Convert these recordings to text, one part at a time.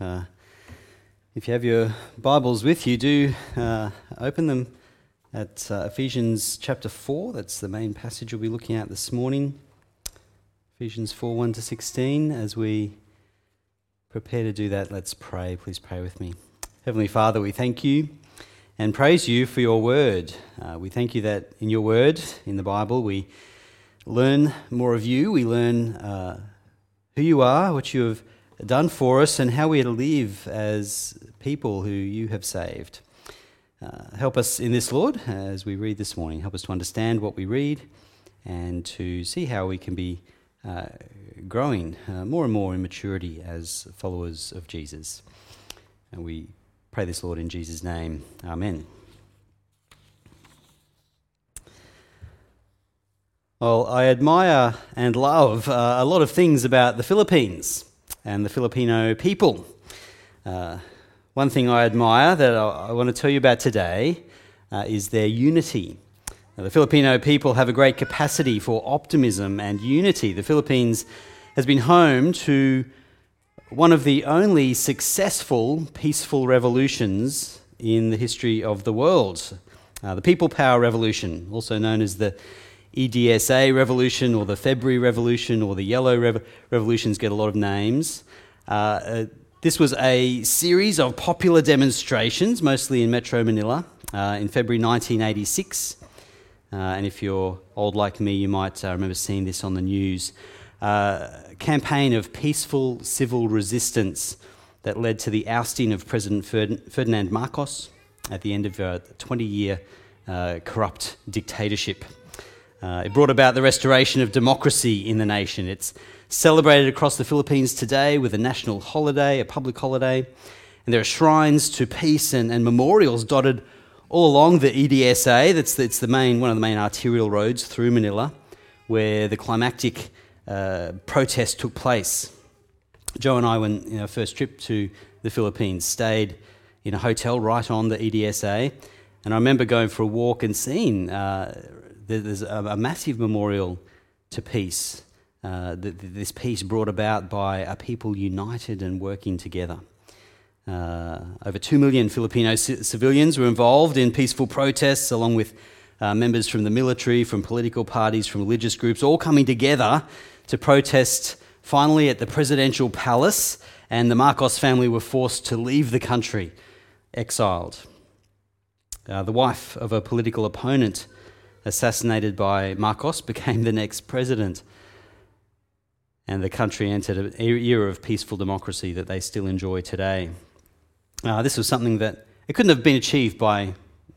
Uh, if you have your Bibles with you, do uh, open them at uh, Ephesians chapter 4. That's the main passage we'll be looking at this morning. Ephesians 4 1 to 16. As we prepare to do that, let's pray. Please pray with me. Heavenly Father, we thank you and praise you for your word. Uh, we thank you that in your word, in the Bible, we learn more of you. We learn uh, who you are, what you have done for us, and how we are to live as people who you have saved. Uh, help us in this, Lord, as we read this morning. Help us to understand what we read and to see how we can be uh, growing uh, more and more in maturity as followers of Jesus. And we pray this, Lord, in Jesus' name. Amen. Well, I admire and love uh, a lot of things about the Philippines and the Filipino people. Uh, one thing I admire that I, I, want to tell you about today uh, is their unity. Now, the Filipino people have a great capacity for optimism and unity. The Philippines has been home to one of the only successful peaceful revolutions in the history of the world. Uh, the People Power Revolution, also known as the EDSA Revolution or the February Revolution or the Yellow Rev- Revolutions, get a lot of names. Uh, uh, this was a series of popular demonstrations, mostly in Metro Manila, uh, in February 1986. Uh, and if you're old like me, you might uh, remember seeing this on the news. Uh, campaign of peaceful civil resistance that led to the ousting of President Ferdinand Marcos at the end of a 20 year corrupt dictatorship. Uh, it brought about the restoration of democracy in the nation. It's celebrated across the Philippines today with a national holiday, a public holiday, and there are shrines to peace and, and memorials dotted all along the EDSA. That's, that's the main, one of the main arterial roads through Manila, where the climactic uh, protest took place. Joe and I, when you know, first trip to the Philippines, stayed in a hotel right on the EDSA, and I remember going for a walk and seeing uh, there's a, massive memorial to peace. Uh, this peace brought about by a people united and working together. Uh, over 2 million Filipino c- civilians were involved in peaceful protests, along with uh, members from the military, from political parties, from religious groups, all coming together to protest finally at the presidential palace, and the Marcos family were forced to leave the country, exiled. Uh, the wife of a political opponent assassinated by Marcos became the next president. And the country entered an era of peaceful democracy that they still enjoy today. Uh, this was something that it couldn't have been achieved by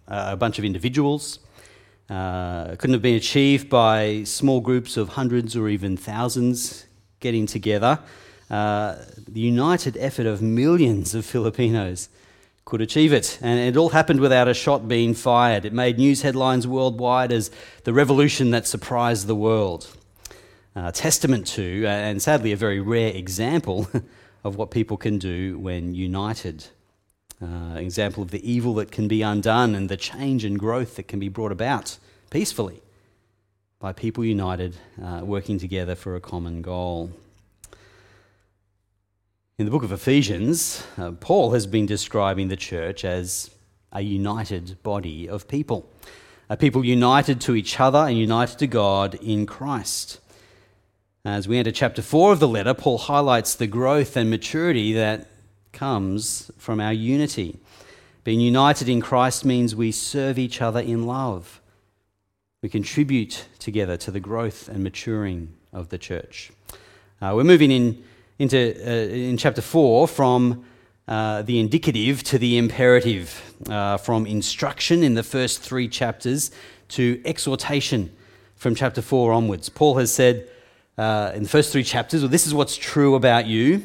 uh, a bunch of individuals. Uh, it couldn't have been achieved by small groups of hundreds or even thousands getting together. Uh, the united effort of millions of Filipinos could achieve it. And it all happened without a shot being fired. It made news headlines worldwide as the revolution that surprised the world. Uh, testament to, and sadly a very rare example, of what people can do when united. Uh, example of the evil that can be undone and the change and growth that can be brought about peacefully by people united, uh, working together for a common goal. In the book of Ephesians, uh, Paul has been describing the church as a united body of people, a people united to each other and united to God in Christ. As we enter chapter 4 of the letter, Paul highlights the growth and maturity that comes from our unity. Being united in Christ means we serve each other in love. We contribute together to the growth and maturing of the church. Uh, we're moving in, into uh, in chapter 4 from uh, the indicative to the imperative, uh, from instruction in the first three chapters to exhortation from chapter 4 onwards. Paul has said uh, in the first three chapters, well, this is what's true about you.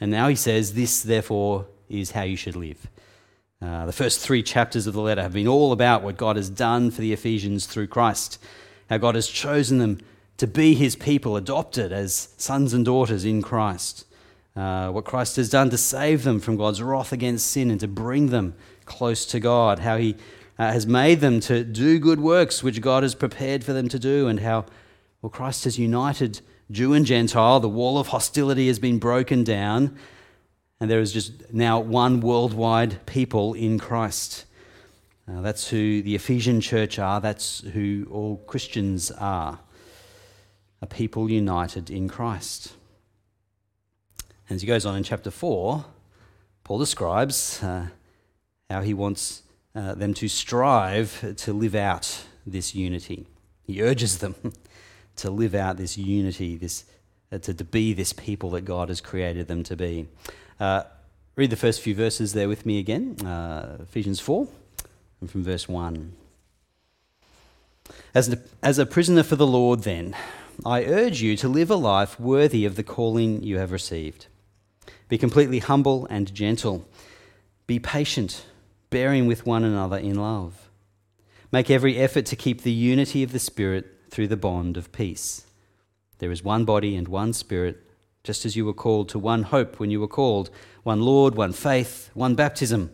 And now he says, This, therefore, is how you should live. Uh, the first three chapters of the letter have been all about what God has done for the Ephesians through Christ, how God has chosen them to be his people, adopted as sons and daughters in Christ. Uh, what Christ has done to save them from God's wrath against sin and to bring them close to God, how he uh, has made them to do good works which God has prepared for them to do, and how well, Christ has united Jew and Gentile, the wall of hostility has been broken down, And there is just now one worldwide people in Christ. Uh, that's who the Ephesian church are, that's who all Christians are a people united in Christ. And as he goes on in chapter 4, Paul describes uh, how he wants uh, them to strive to live out this unity. He urges them to live out this unity, this, uh, to, to be this people that God has created them to be. Uh, read the first few verses there with me again uh, Ephesians 4, and from verse 1. As as a prisoner for the Lord, then, I urge you to live a life worthy of the calling you have received. Be completely humble and gentle. Be patient, bearing with one another in love. Make every effort to keep the unity of the Spirit through the bond of peace. There is one body and one Spirit, just as you were called to one hope when you were called one Lord, one faith, one baptism,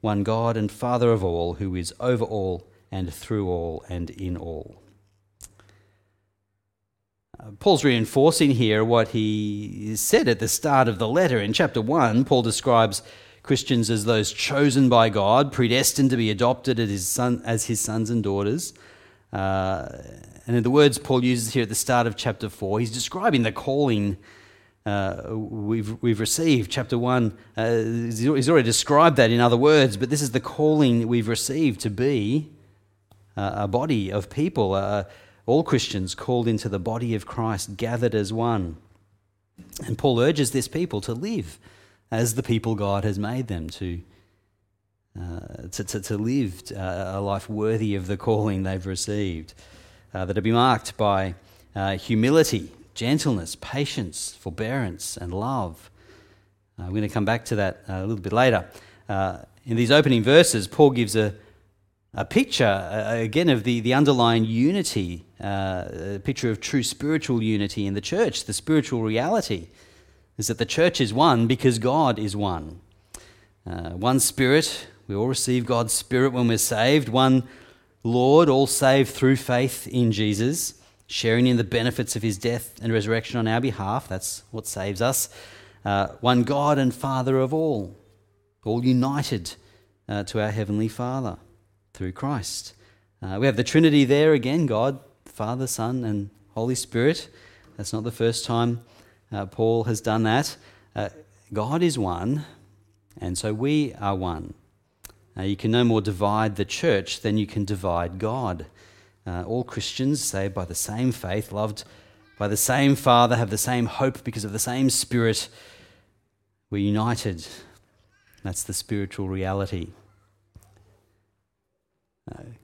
one God and Father of all, who is over all and through all and in all. Uh, Paul's reinforcing here what he said at the start of the letter. In chapter 1, Paul describes Christians as those chosen by God, predestined to be adopted as his, son, as his sons and daughters. Uh, and in the words Paul uses here at the start of chapter 4, he's describing the calling uh, we've, we've received. Chapter 1, uh, he's already described that in other words, but this is the calling we've received to be uh, a body of people, all Christians called into the body of Christ, gathered as one. And Paul urges this people to live as the people God has made them, to, uh, to, to, to, live uh, a life worthy of the calling they've received, uh, that will be marked by uh, humility, gentleness, patience, forbearance, and love. Uh, we're going to come back to that a little bit later. Uh, in these opening verses, Paul gives a, a picture, again, of the, the underlying unity, uh, a picture of true spiritual unity in the church. The spiritual reality is that the church is one because God is one. Uh, one Spirit, we all receive God's Spirit when we're saved. One Lord, all saved through faith in Jesus, sharing in the benefits of his death and resurrection on our behalf. That's what saves us. Uh, one God and Father of all, all united uh, to our Heavenly Father through Christ. Uh, we have the Trinity there again God, Father, Son, and Holy Spirit. That's not the first time uh, Paul has done that. Uh, God is one, and so we are one. You can no more divide the church than you can divide God. Uh, all Christians, saved by the same faith, loved by the same Father, have the same hope because of the same Spirit. We're united. That's the spiritual reality.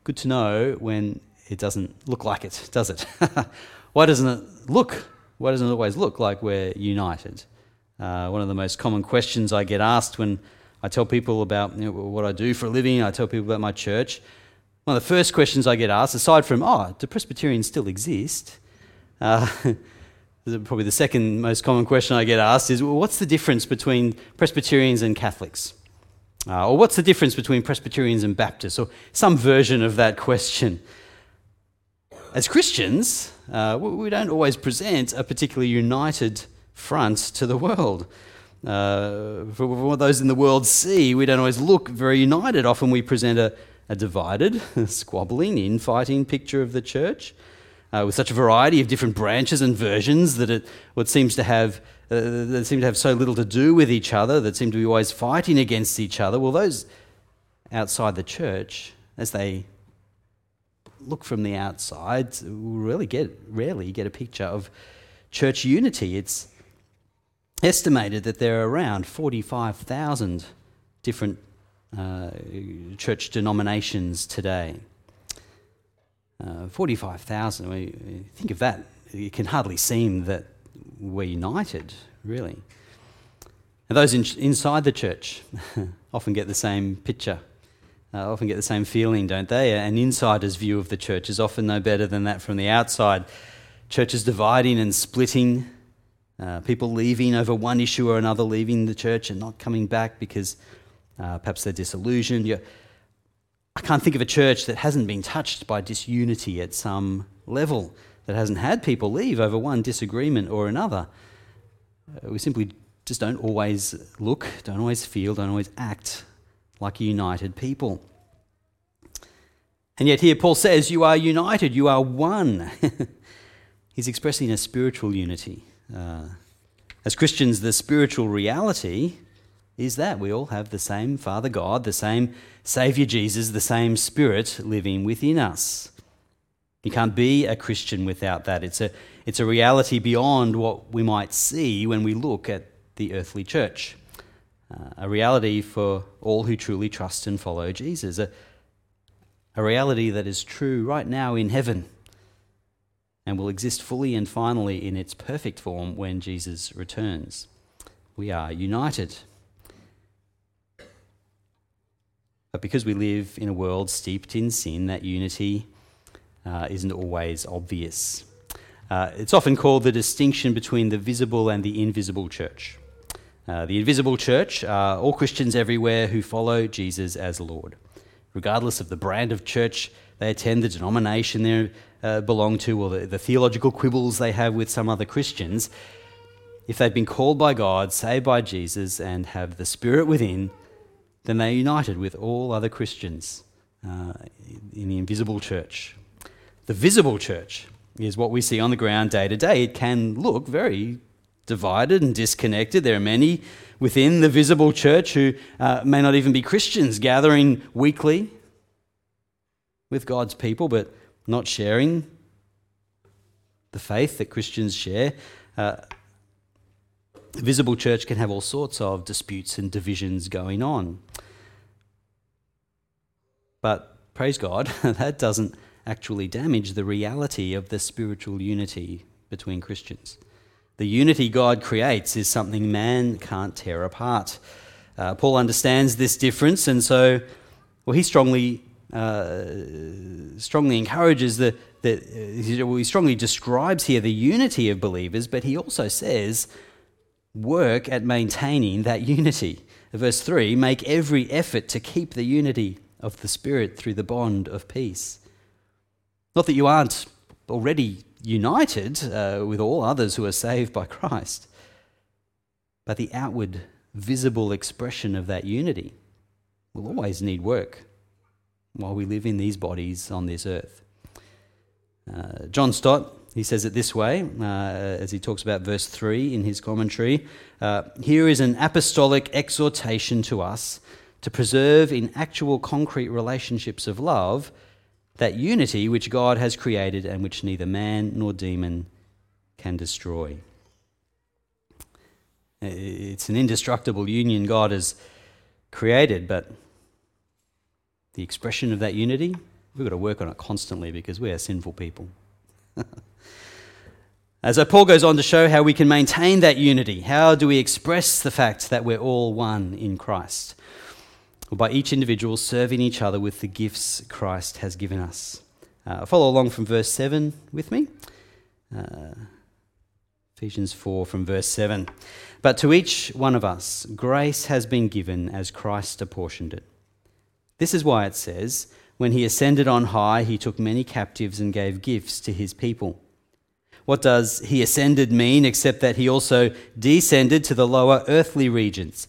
Good to know when it doesn't look like it, does it? Why doesn't it look? Why doesn't it always look like we're united? Uh, one of the most common questions I get asked when I tell people about you know, what I do for a living, I tell people about my church. One of the first questions I get asked, aside from, oh, do Presbyterians still exist? Uh, probably the second most common question I get asked is, well, what's the difference between Presbyterians and Catholics? Uh, or what's the difference between Presbyterians and Baptists? Or some version of that question. As Christians, uh, we don't always present a particularly united front to the world. Uh, for what those in the world see, we don't always look very united. Often we present a, a divided, squabbling, infighting picture of the church. Uh, with such a variety of different branches and versions that it what seems to have uh, that seem to have so little to do with each other, that seem to be always fighting against each other, well, those outside the church, as they look from the outside, really get rarely get a picture of church unity. It's estimated that there are around 45,000 different uh, church denominations today. Uh, 45,000, think of that. It can hardly seem that we're united, really. And those in, inside the church often get the same picture, uh, often get the same feeling, don't they? An insider's view of the church is often no better than that from the outside. Churches dividing and splitting, uh, people leaving over one issue or another, leaving the church and not coming back because uh, perhaps they're disillusioned. You're, I can't think of a church that hasn't been touched by disunity at some level that hasn't had people leave over one disagreement or another. Uh, we simply just don't always look, don't always feel, don't always act like a united people. And yet, here Paul says, You are united, you are one. He's expressing a spiritual unity. Uh, as Christians, the spiritual reality is that we all have the same Father God, the same Saviour Jesus, the same Spirit living within us. You can't be a Christian without that. It's a, it's a reality beyond what we might see when we look at the earthly church. Uh, a reality for all who truly trust and follow Jesus. A, a reality that is true right now in heaven and will exist fully and finally in its perfect form when Jesus returns. We are united. But because we live in a world steeped in sin, that unity uh, isn't always obvious. Uh, it's often called the distinction between the visible and the invisible church. Uh, the invisible church are all Christians everywhere who follow Jesus as Lord. Regardless of the brand of church they attend, the denomination they uh, belong to, or the, the theological quibbles they have with some other Christians, if they've been called by God, saved by Jesus, and have the Spirit within, then they're united with all other Christians uh, in the invisible church. The visible church is what we see on the ground day to day. It can look very divided and disconnected. There are many within the visible church who uh, may not even be Christians gathering weekly with God's people, but not sharing the faith that Christians share. Uh, the visible church can have all sorts of disputes and divisions going on. But praise God, that doesn't actually damage the reality of the spiritual unity between Christians. The unity God creates is something man can't tear apart. Uh, Paul understands this difference, and so, well, he strongly, uh, strongly encourages the, the uh, well, he strongly describes here the unity of believers, but he also says, work at maintaining that unity. Verse 3 make every effort to keep the unity of the Spirit through the bond of peace. Not that you aren't already united uh, with all others who are saved by Christ, but the outward, visible expression of that unity will always need work while we live in these bodies on this earth. Uh, John Stott, he says it this way uh, as he talks about verse 3 in his commentary. Uh, Here is an apostolic exhortation to us to preserve in actual concrete relationships of love that unity which God has created and which neither man nor demon can destroy. It's an indestructible union God has created, but the expression of that unity, we've got to work on it constantly because we are sinful people. As so Paul goes on to show how we can maintain that unity. How do we express the fact that we're all one in Christ? Or by each individual serving each other with the gifts Christ has given us. Uh, follow along from verse 7 with me. Uh, Ephesians 4 from verse 7. But to each one of us, grace has been given as Christ apportioned it. This is why it says, When he ascended on high, he took many captives and gave gifts to his people. What does he ascended mean except that he also descended to the lower earthly regions?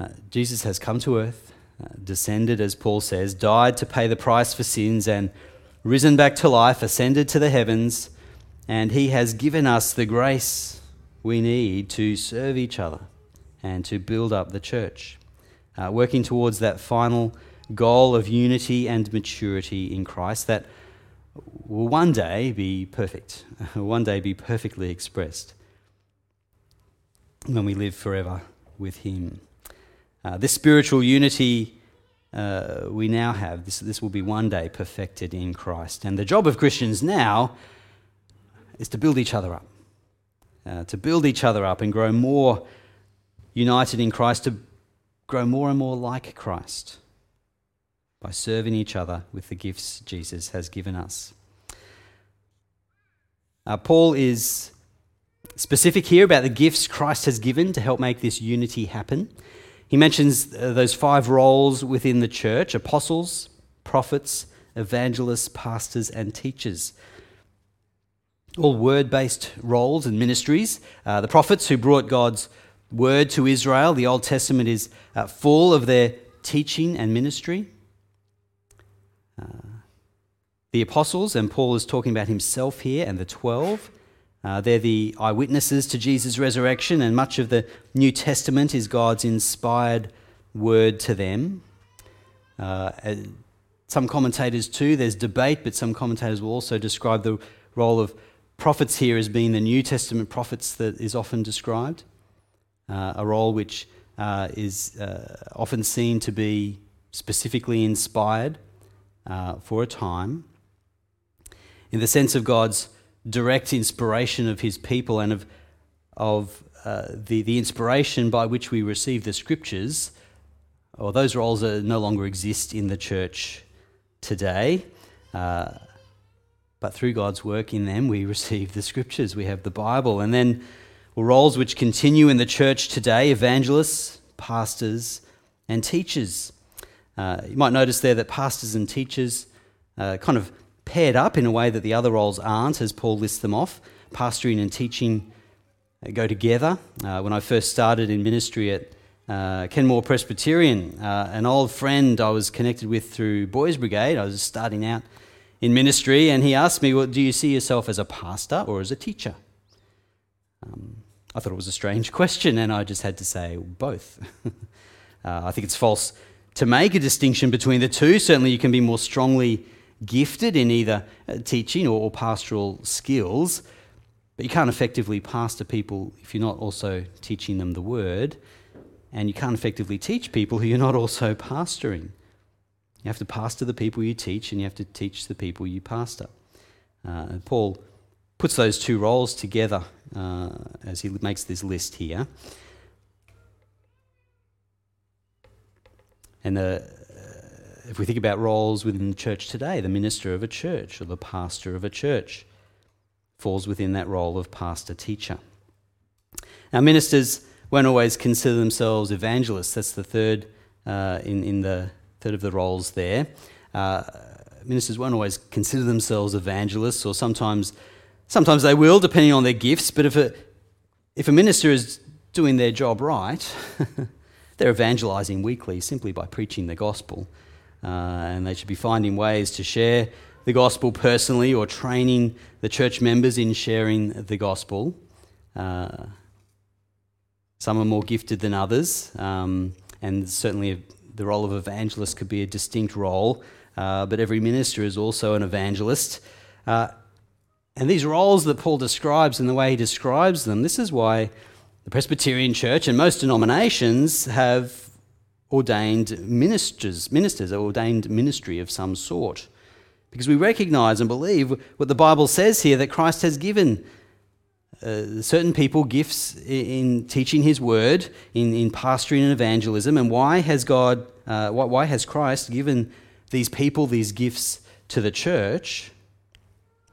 Uh, Jesus has come to earth, uh, descended, as Paul says, died to pay the price for sins, and risen back to life, ascended to the heavens, and he has given us the grace we need to serve each other and to build up the church, uh, working towards that final goal of unity and maturity in Christ that will one day be perfect, one day be perfectly expressed when we live forever with Him. Uh, this spiritual unity uh, we now have, this, this will be one day perfected in Christ. And the job of Christians now is to build each other up, uh, to build each other up and grow more united in Christ, to grow more and more like Christ by serving each other with the gifts Jesus has given us. Uh, Paul is specific here about the gifts Christ has given to help make this unity happen. He mentions uh, those five roles within the church apostles, prophets, evangelists, pastors, and teachers. All word based roles and ministries. Uh, the prophets who brought God's word to Israel, the Old Testament is uh, full of their teaching and ministry. Uh, the apostles, and Paul is talking about himself here and the 12. Uh, they're the eyewitnesses to Jesus' resurrection, and much of the New Testament is God's inspired word to them. Uh, some commentators, too, there's debate, but some commentators will also describe the role of prophets here as being the New Testament prophets that is often described, uh, a role which uh, is uh, often seen to be specifically inspired uh, for a time. In the sense of God's direct inspiration of his people and of, of uh, the, the inspiration by which we receive the scriptures, or those roles are, no longer exist in the church today. Uh, but through God's work in them, we receive the scriptures. We have the Bible. And then roles which continue in the church today evangelists, pastors, and teachers. Uh, you might notice there that pastors and teachers uh, kind of paired up in a way that the other roles aren't, as Paul lists them off. Pastoring and teaching go together. Uh, when I first started in ministry at uh, Kenmore Presbyterian, uh, an old friend I was connected with through Boys Brigade. I was starting out in ministry, and he asked me, well, Do you see yourself as a pastor or as a teacher? Um, I thought it was a strange question, and I just had to say both. uh, I think it's false to make a distinction between the two. Certainly, you can be more strongly gifted in either uh, teaching or pastoral skills, but you can't effectively pastor people if you're not also teaching them the word and you can't effectively teach people who you're not also pastoring. You have to pastor the people you teach, and you have to teach the people you pastor. Uh, Paul puts those two roles together uh, as he makes this list here. And the, if we think about roles within the church today, the minister of a church or the pastor of a church falls within that role of pastor teacher. Now, ministers won't always consider themselves evangelists. That's the third uh, in, in the third of the roles there. Uh, ministers won't always consider themselves evangelists, or sometimes, sometimes they will, depending on their gifts. But if a, if a minister is doing their job right, they're evangelizing weekly simply by preaching the gospel. Uh, and they should be finding ways to share the gospel personally or training the church members in sharing the gospel. Uh, some are more gifted than others, um, and certainly the role of evangelist could be a distinct role, uh, but every minister is also an evangelist. Uh, and these roles that Paul describes and the way he describes them, this is why the Presbyterian Church and most denominations have ordained ministers, ministers, ordained ministry of some sort. Because we recognize and believe what the Bible says here that Christ has given uh, certain people gifts in teaching his word, in, in pastoring and evangelism, and why has God, uh, why, why has Christ given these people these gifts to the church?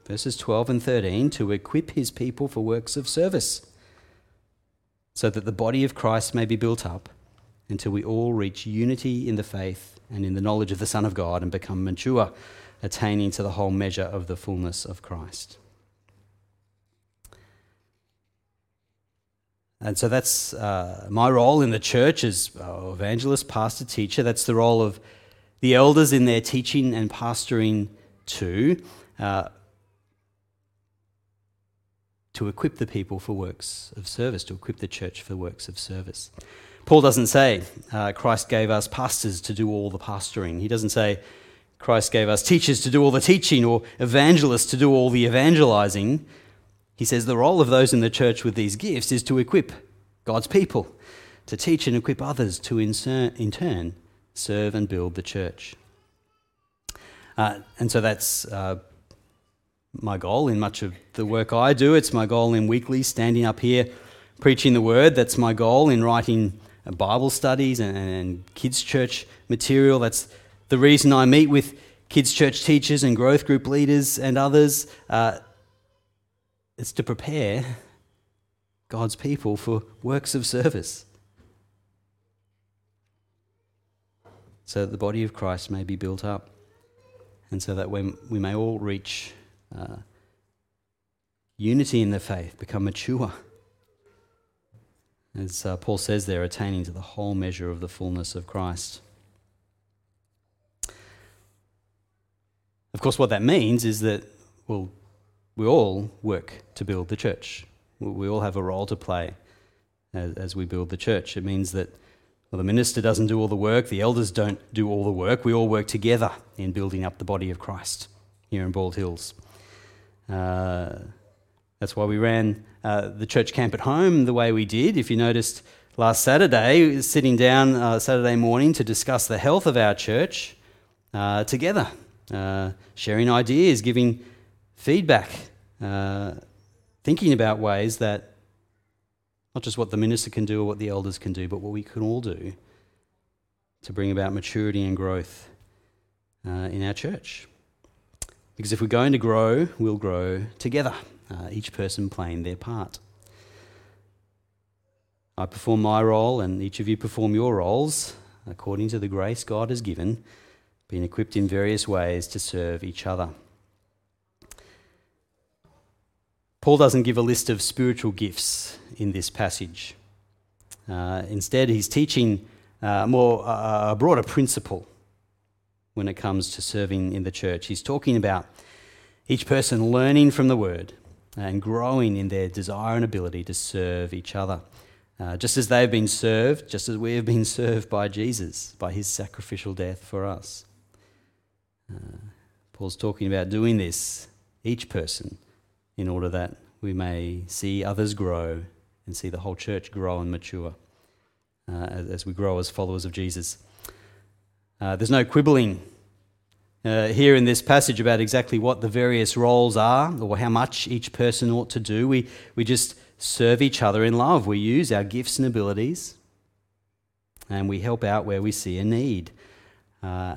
Verses 12 and 13 to equip his people for works of service, so that the body of Christ may be built up until we all reach unity in the faith and in the knowledge of the Son of God and become mature, attaining to the whole measure of the fullness of Christ. And so that's uh, my role in the church as uh, evangelist, pastor, teacher. That's the role of the elders in their teaching and pastoring too, uh, to equip the people for works of service, to equip the church for works of service. Paul doesn't say uh, Christ gave us pastors to do all the pastoring. He doesn't say Christ gave us teachers to do all the teaching or evangelists to do all the evangelizing. He says the role of those in the church with these gifts is to equip God's people, to teach and equip others to in turn serve and build the church. Uh, and so that's uh, my goal in much of the work I do. It's my goal in weekly standing up here preaching the word. That's my goal in writing Bible studies and, and kids' church material. That's the reason I meet with kids' church teachers and growth group leaders and others. Uh, it's to prepare God's people for works of service. So that the body of Christ may be built up, and so that we, we may all reach uh, unity in the faith, become mature. As uh, Paul says there, attaining to the whole measure of the fullness of Christ. Of course, what that means is that, well, we all work to build the church. We all have a role to play as, as we build the church. It means that well, the minister doesn't do all the work, the elders don't do all the work. We all work together in building up the body of Christ here in Bald Hills. Uh, that's why we ran uh, the church camp at home the way we did. If you noticed last Saturday, sitting down uh, Saturday morning to discuss the health of our church uh, together, uh, sharing ideas, giving feedback, uh, thinking about ways that not just what the minister can do or what the elders can do, but what we can all do to bring about maturity and growth uh, in our church. Because if we're going to grow, we'll grow together, uh, each person playing their part. I perform my role, and each of you perform your roles according to the grace God has given, being equipped in various ways to serve each other. Paul doesn't give a list of spiritual gifts in this passage. Uh, instead, he's teaching uh, more uh, a broader principle when it comes to serving in the church. He's talking about each person learning from the word and growing in their desire and ability to serve each other. Uh, just as they've been served, just as we have been served by Jesus, by his sacrificial death for us. Uh, Paul's talking about doing this, each person in order that we may see others grow and see the whole church grow and mature uh, as, as, we grow as followers of Jesus. Uh, there's no quibbling uh, here in this passage about exactly what the various roles are or how much each person ought to do. We, we just serve each other in love. We use our gifts and abilities and we help out where we see a need. Uh,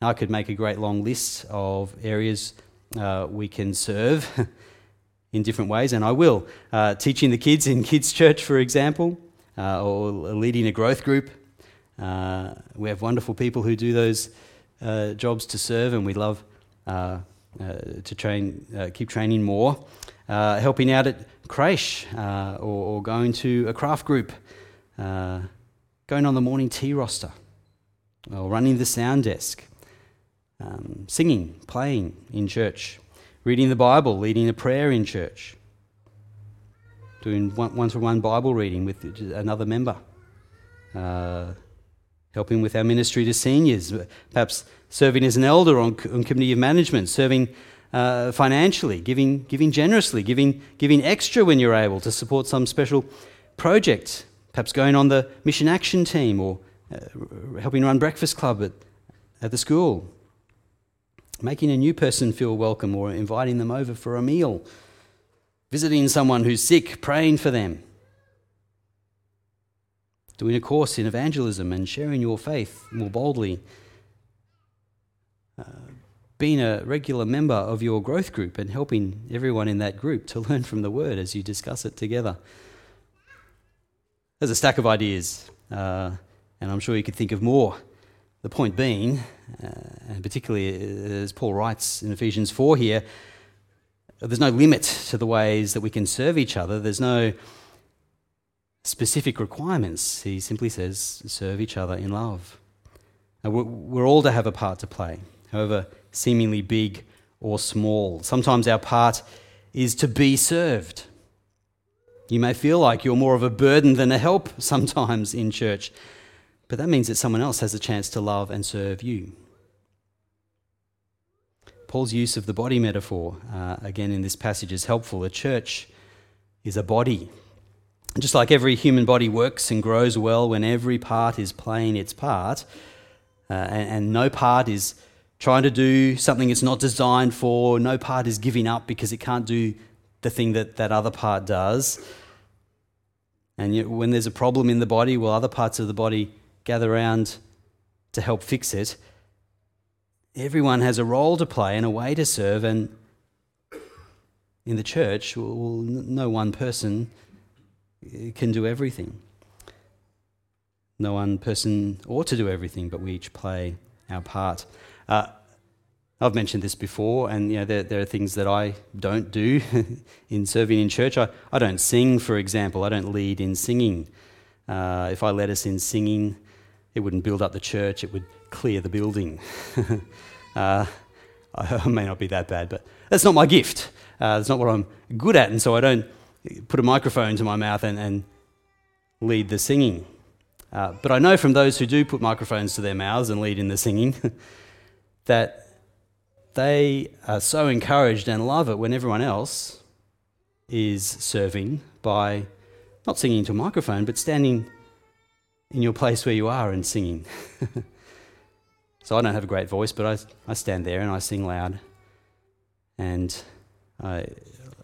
I could make a great long list of areas uh, we can serve in different ways, and I will. Uh, teaching the kids in kids' church, for example, uh, or leading a growth group. Uh, we have wonderful people who do those uh, jobs to serve, and we love uh, to train, keep training more. helping out at creche, or, or, going to a craft group, going on the morning tea roster, or running the sound desk um, singing, playing in church, reading the Bible, leading a prayer in church, doing one to one Bible reading with another member, uh, helping with our ministry to seniors, perhaps serving as an elder on, on committee of management, serving uh, financially, giving, giving generously, giving, giving extra when you're able to support some special project, perhaps going on the mission action team or uh, helping run breakfast club at, at the school. Making a new person feel welcome or inviting them over for a meal, visiting someone who's sick, praying for them, doing a course in evangelism and sharing your faith more boldly, uh, being a regular member of your growth group and helping everyone in that group to learn from the word as you discuss it together. There's a stack of ideas, uh, and I'm sure you could think of more. The point being, uh, and particularly as Paul writes in Ephesians 4 here, there's no limit to the ways that we can serve each other. There's no specific requirements. He simply says, serve each other in love. We're all to have a part to play, however seemingly big or small. Sometimes our part is to be served. You may feel like you're more of a burden than a help sometimes in church. But that means that someone else has a chance to love and serve you. Paul's use of the body metaphor, uh, again in this passage, is helpful. A church is a body. Just like every human body works and grows well when every part is playing its part, uh, and, and, no part is trying to do something it's not designed for. No part is giving up because it can't do the thing that that other part does. And yet, when there's a problem in the body, well, other parts of the body gather around to help fix it. Everyone has a role to play and a way to serve, and in the church, well, no one person can do everything. No one person ought to do everything, but we each play our part. Uh, I've mentioned this before, and you know, there, there are things that I don't do in serving in church. I, I don't sing, for example. I don't lead in singing. Uh, if I led us in singing, it wouldn't build up the church, it would clear the building. uh, I may not be that bad, but that's not my gift. Uh, that's not what I'm good at, and so I don't put a microphone to my mouth and, and lead the singing. Uh, but I know from those who do put microphones to their mouths and lead in the singing that they are so encouraged and love it when everyone else is serving by not singing to a microphone, but standing in your place where you are and singing. so I don't have a great voice, but I, I stand there and I sing loud and I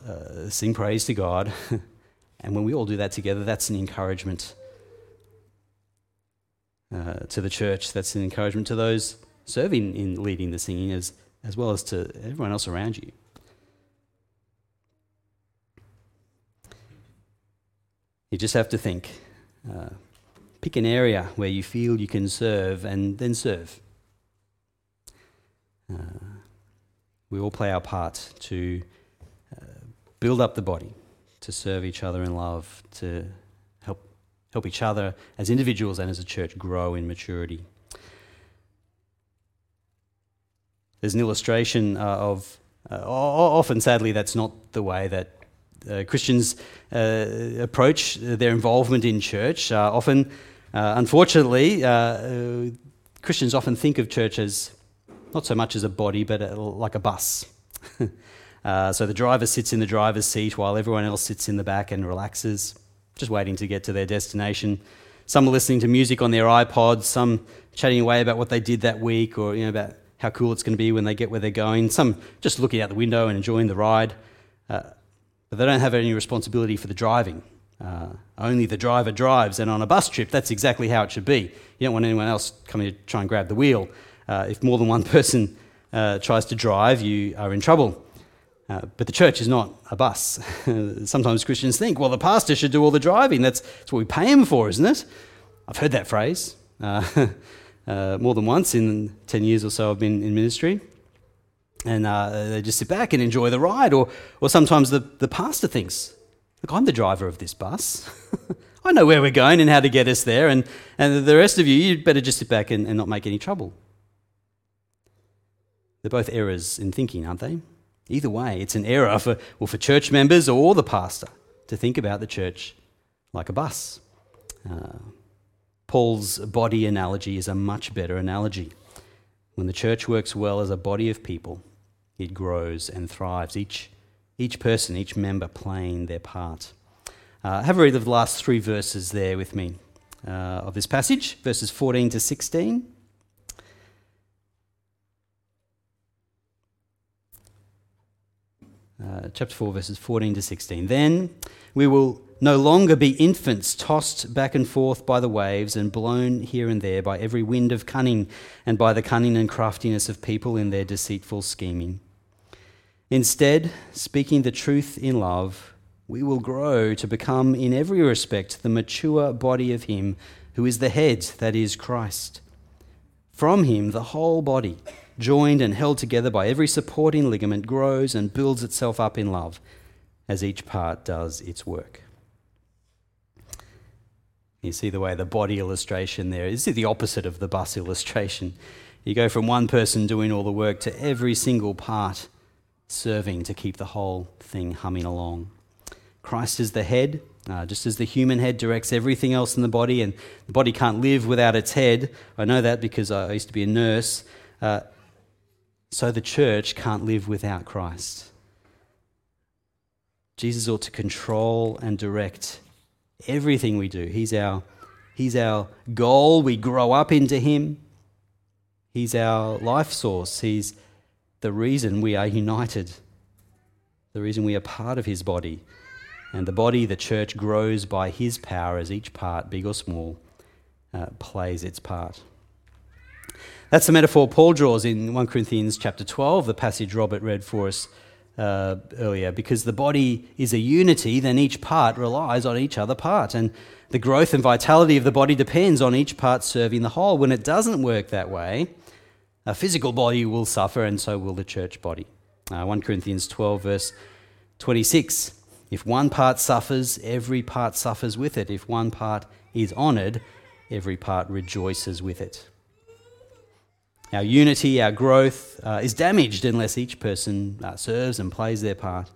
uh, sing praise to God. and when we all do that together, that's an encouragement uh, to the church. That's an encouragement to those serving in leading the singing as, as well as to everyone else around you. You just have to think. Uh, pick an area where you feel you can serve and then serve. Uh, we all play our part to build up the body, to serve each other in love, to help help each other as individuals and as a church grow in maturity. There's an illustration uh, of, uh, often sadly, that's not the way that uh, Christians uh, approach their involvement in church. Uh, often, uh, unfortunately, Christians often think of church as not so much as a body, but like a bus. so the driver sits in the driver's seat while everyone else sits in the back and relaxes just waiting to get to their destination. Some are listening to music on their iPods, some chatting away about what they did that week or you know, about how cool it's going to be when they get where they're going. Some just looking out the window and enjoying the ride. Uh, but they don't have any responsibility for the driving. Uh, only the driver drives, and on a bus trip, that's exactly how it should be. You don't want anyone else coming to try and grab the wheel. Uh, if more than one person uh, tries to drive, you are in trouble. Uh, but the church is not a bus. Sometimes Christians think, well, the pastor should do all the driving. That's, that's what we pay him for, isn't it? I've heard that phrase uh, uh, more than once in 10 years or so I've been in ministry. And uh, they just sit back and enjoy the ride. Or, or sometimes the, the pastor thinks, look, I'm the driver of this bus. I know where we're going and how to get us there. And, and the rest of you, you'd better just sit back and, and not make any trouble. They're both errors in thinking, aren't they? Either way, it's an error for, well, for church members or the pastor to think about the church like a bus. Uh, Paul's body analogy is a much better analogy. When the church works well as a body of people, it grows and thrives, each, each person, each member playing their part. Uh, have a read of the last three verses there with me uh, of this passage, verses 14 to 16. Uh, chapter 4, verses 14 to 16. Then we will no longer be infants tossed back and forth by the waves and blown here and there by every wind of cunning and by the cunning and craftiness of people in their deceitful scheming. Instead, speaking the truth in love, we will grow to become in every respect the mature body of Him who is the head, that is, Christ. From Him, the whole body joined and held together by every supporting ligament, grows and builds itself up in love as each part does its work. You see the way the body illustration there is the opposite of the bus illustration. You go from one person doing all the work to every single part serving to keep the whole thing humming along. Christ is the head, uh, just as the human head directs everything else in the body, and the body can't live without its head. I know that because I used to be a nurse. Uh, so the church can't live without Christ. Jesus ought to control and direct everything we do. He's our, he's our goal. We grow up into Him. He's our life source. He's the reason we are united, the reason we are part of His body. And the body, the church, grows by His power as each part, big or small, uh, plays its part. That's the metaphor Paul draws in 1 Corinthians chapter 12, the passage Robert read for us uh, earlier. Because the body is a unity, then each part relies on each other part. And the growth and vitality of the body depends on each part serving the whole. When it doesn't work that way, a physical body will suffer, and so will the church body. Uh, 1 Corinthians 12, verse 26. If one part suffers, every part suffers with it. If one part is honoured, every part rejoices with it. Our unity, our growth uh, is damaged unless each person uh, serves and plays their part.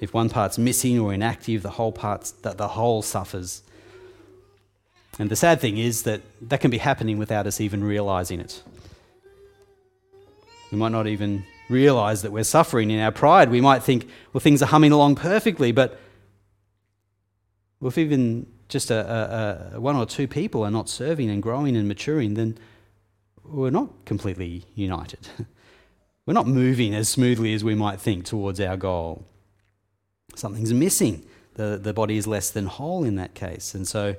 If one part's missing or inactive, the whole part, the, the whole suffers. And the sad thing is that that can be happening without us even realizing it. We might not even realize that we're suffering in our pride. We might think, well, things are humming along perfectly, but if even just a, a, a one or two people are not serving and growing and maturing, then we're not completely united. We're not moving as smoothly as we might think towards our goal. Something's missing. The, the body is less than whole in that case. And so,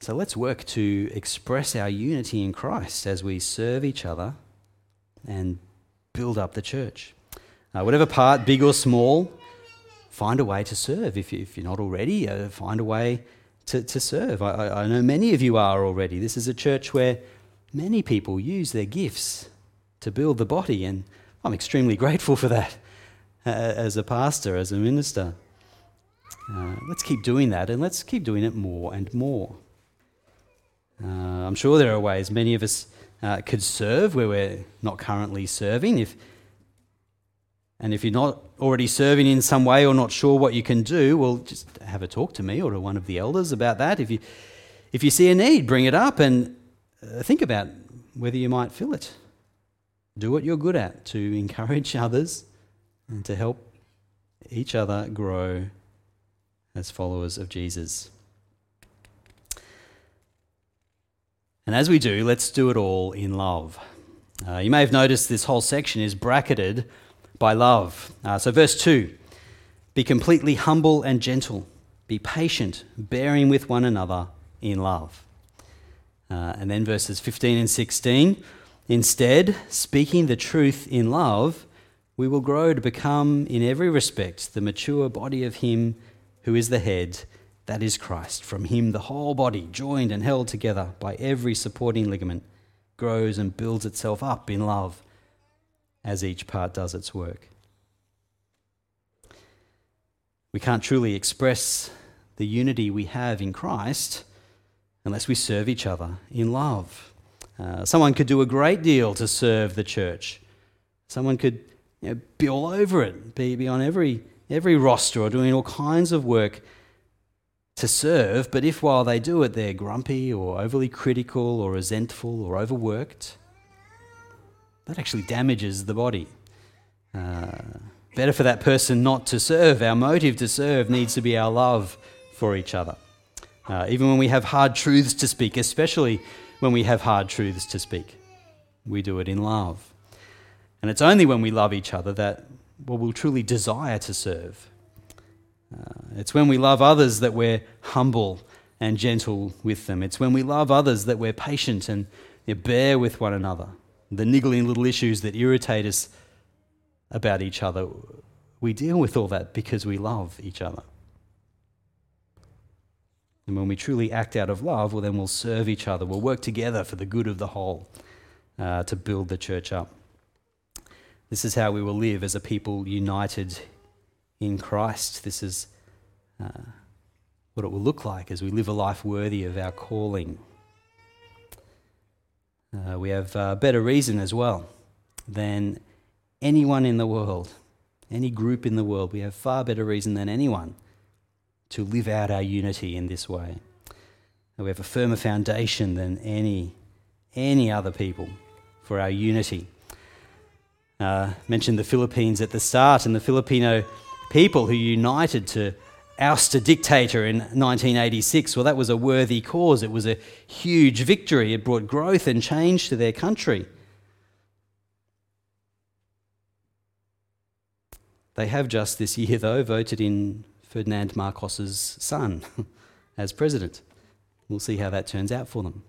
so let's work to express our unity in Christ as we serve each other and build up the church. Uh, whatever part, big or small, find a way to serve. If, you, if you're not already, uh, find a way to, to serve. I, I know many of you are already. This is a church where many people use their gifts to build the body, and I'm extremely grateful for that uh, as a pastor, as a minister. Uh, let's keep doing that, and let's keep doing it more and more. Uh, I'm sure there are ways many of us uh, could serve where we're not currently serving. If and if you're not already serving in some way or not sure what you can do, well, just have a talk to me or to one of the elders about that. If you, if you see a need, bring it up and uh, think about whether you might fill it. Do what you're good at to encourage others and to help each other grow as followers of Jesus. And as we do, let's do it all in love. Uh, you may have noticed this whole section is bracketed by love. Uh, so, verse 2 Be completely humble and gentle, be patient, bearing with one another in love. Uh, and then verses 15 and 16 Instead, speaking the truth in love, we will grow to become, in every respect, the mature body of Him who is the head, that is Christ. From Him, the whole body, joined and held together by every supporting ligament, grows and builds itself up in love as each part does its work. We can't truly express the unity we have in Christ unless we serve each other in love. Uh, someone could do a great deal to serve the church. Someone could you know, be all over it, be, be on every, every roster or doing all kinds of work to serve, but if while they do it they're grumpy or overly critical or resentful or overworked, that actually damages the body. Uh, better for that person not to serve. Our motive to serve needs to be our love for each other. Uh, even when we have hard truths to speak, especially when we have hard truths to speak, we do it in love. And it's only when we love each other that well, we'll truly desire to serve. Uh, it's when we love others that we're humble and gentle with them. It's when we love others that we're patient and you know, bear with one another the niggling little issues that irritate us about each other, we deal with all that because we love each other. And when we truly act out of love, well, then we'll serve each other. We'll work together for the good of the whole uh, to build the church up. This is how we will live as a people united in Christ. This is uh, what it will look like as we live a life worthy of our calling. Uh, we have uh, better reason as well than anyone in the world, any group in the world. We have far better reason than anyone to live out our unity in this way. we have a firmer foundation than any, any other people for our unity. Uh, mentioned the Philippines at the start and the Filipino people who united to oust a dictator in 1986. Well, that was a worthy cause. It was a huge victory. It brought growth and change to their country. They have just this year, though, voted in Ferdinand Marcos's son as president. We'll see how that turns out for them.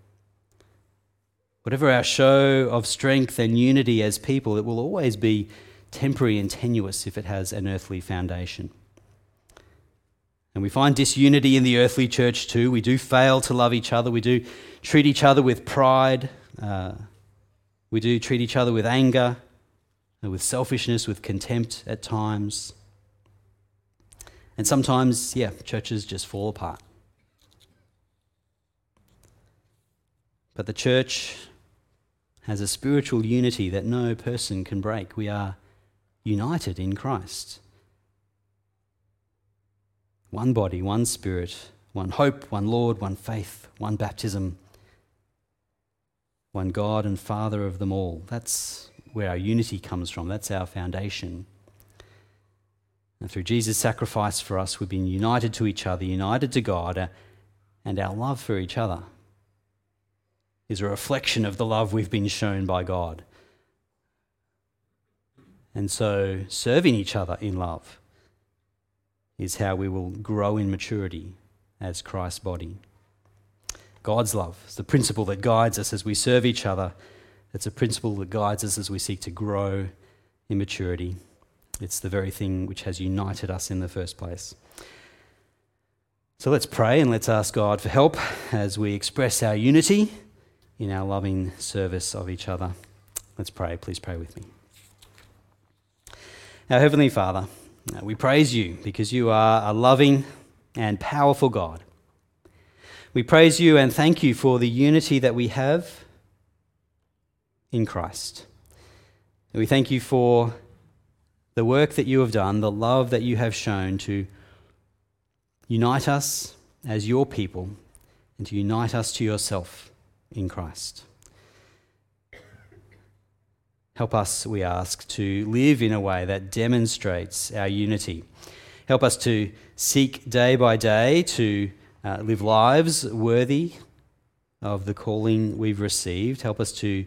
Whatever our show of strength and unity as people, it will always be temporary and tenuous if it has an earthly foundation. And we find disunity in the earthly church too. We do fail to love each other. We do treat each other with pride. Uh, we do treat each other with anger, uh, with selfishness, with contempt at times. And sometimes, yeah, churches just fall apart. But the church has a spiritual unity that no person can break. We are united in Christ. One body, one spirit, one hope, one Lord, one faith, one baptism, one God and Father of them all. That's where our unity comes from. That's our foundation. And through Jesus' sacrifice for us, we've been united to each other, united to God, uh, and our love for each other is a reflection of the love we've been shown by God. And so, serving each other in love is how we will grow in maturity as Christ's body. God's love is the principle that guides us as we serve each other. It's a principle that guides us as we seek to grow in maturity. It's the very thing which has united us in the first place. So let's pray and let's ask God for help as we express our unity in our loving service of each other. Let's pray. Please pray with me. Our Heavenly Father, we praise you because you are a loving and powerful God. We praise you and thank you for the unity that we have in Christ. We thank you for the work that you have done, the love that you have shown to unite us as your people and to unite us to yourself in Christ. Help us, we ask, to live in a way that demonstrates our unity. Help us to seek day by day to uh, live lives worthy of the calling we've received. Help us to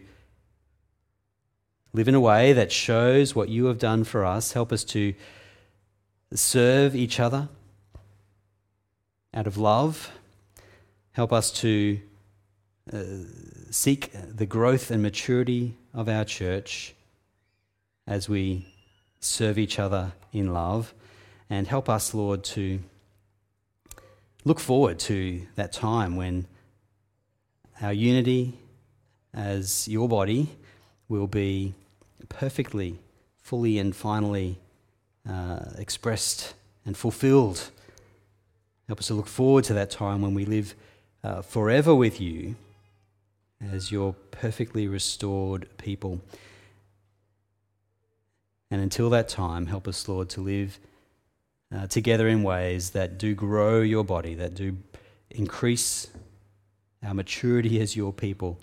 live in a way that shows what you have done for us. Help us to serve each other out of love. Help us to uh, seek the growth and maturity of our church as we serve each other in love. And help us, Lord, to look forward to that time when our unity as your body will be perfectly, fully, and finally uh, expressed and fulfilled. Help us to look forward to that time when we live uh, forever with you as your perfectly restored people. And until that time, help us, Lord, to live uh, together in ways that do grow your body, that do increase our maturity as your people.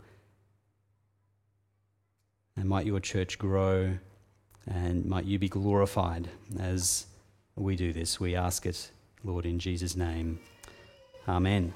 And might your church grow and might you be glorified as we do this. We ask it, Lord, in Jesus' name. Amen.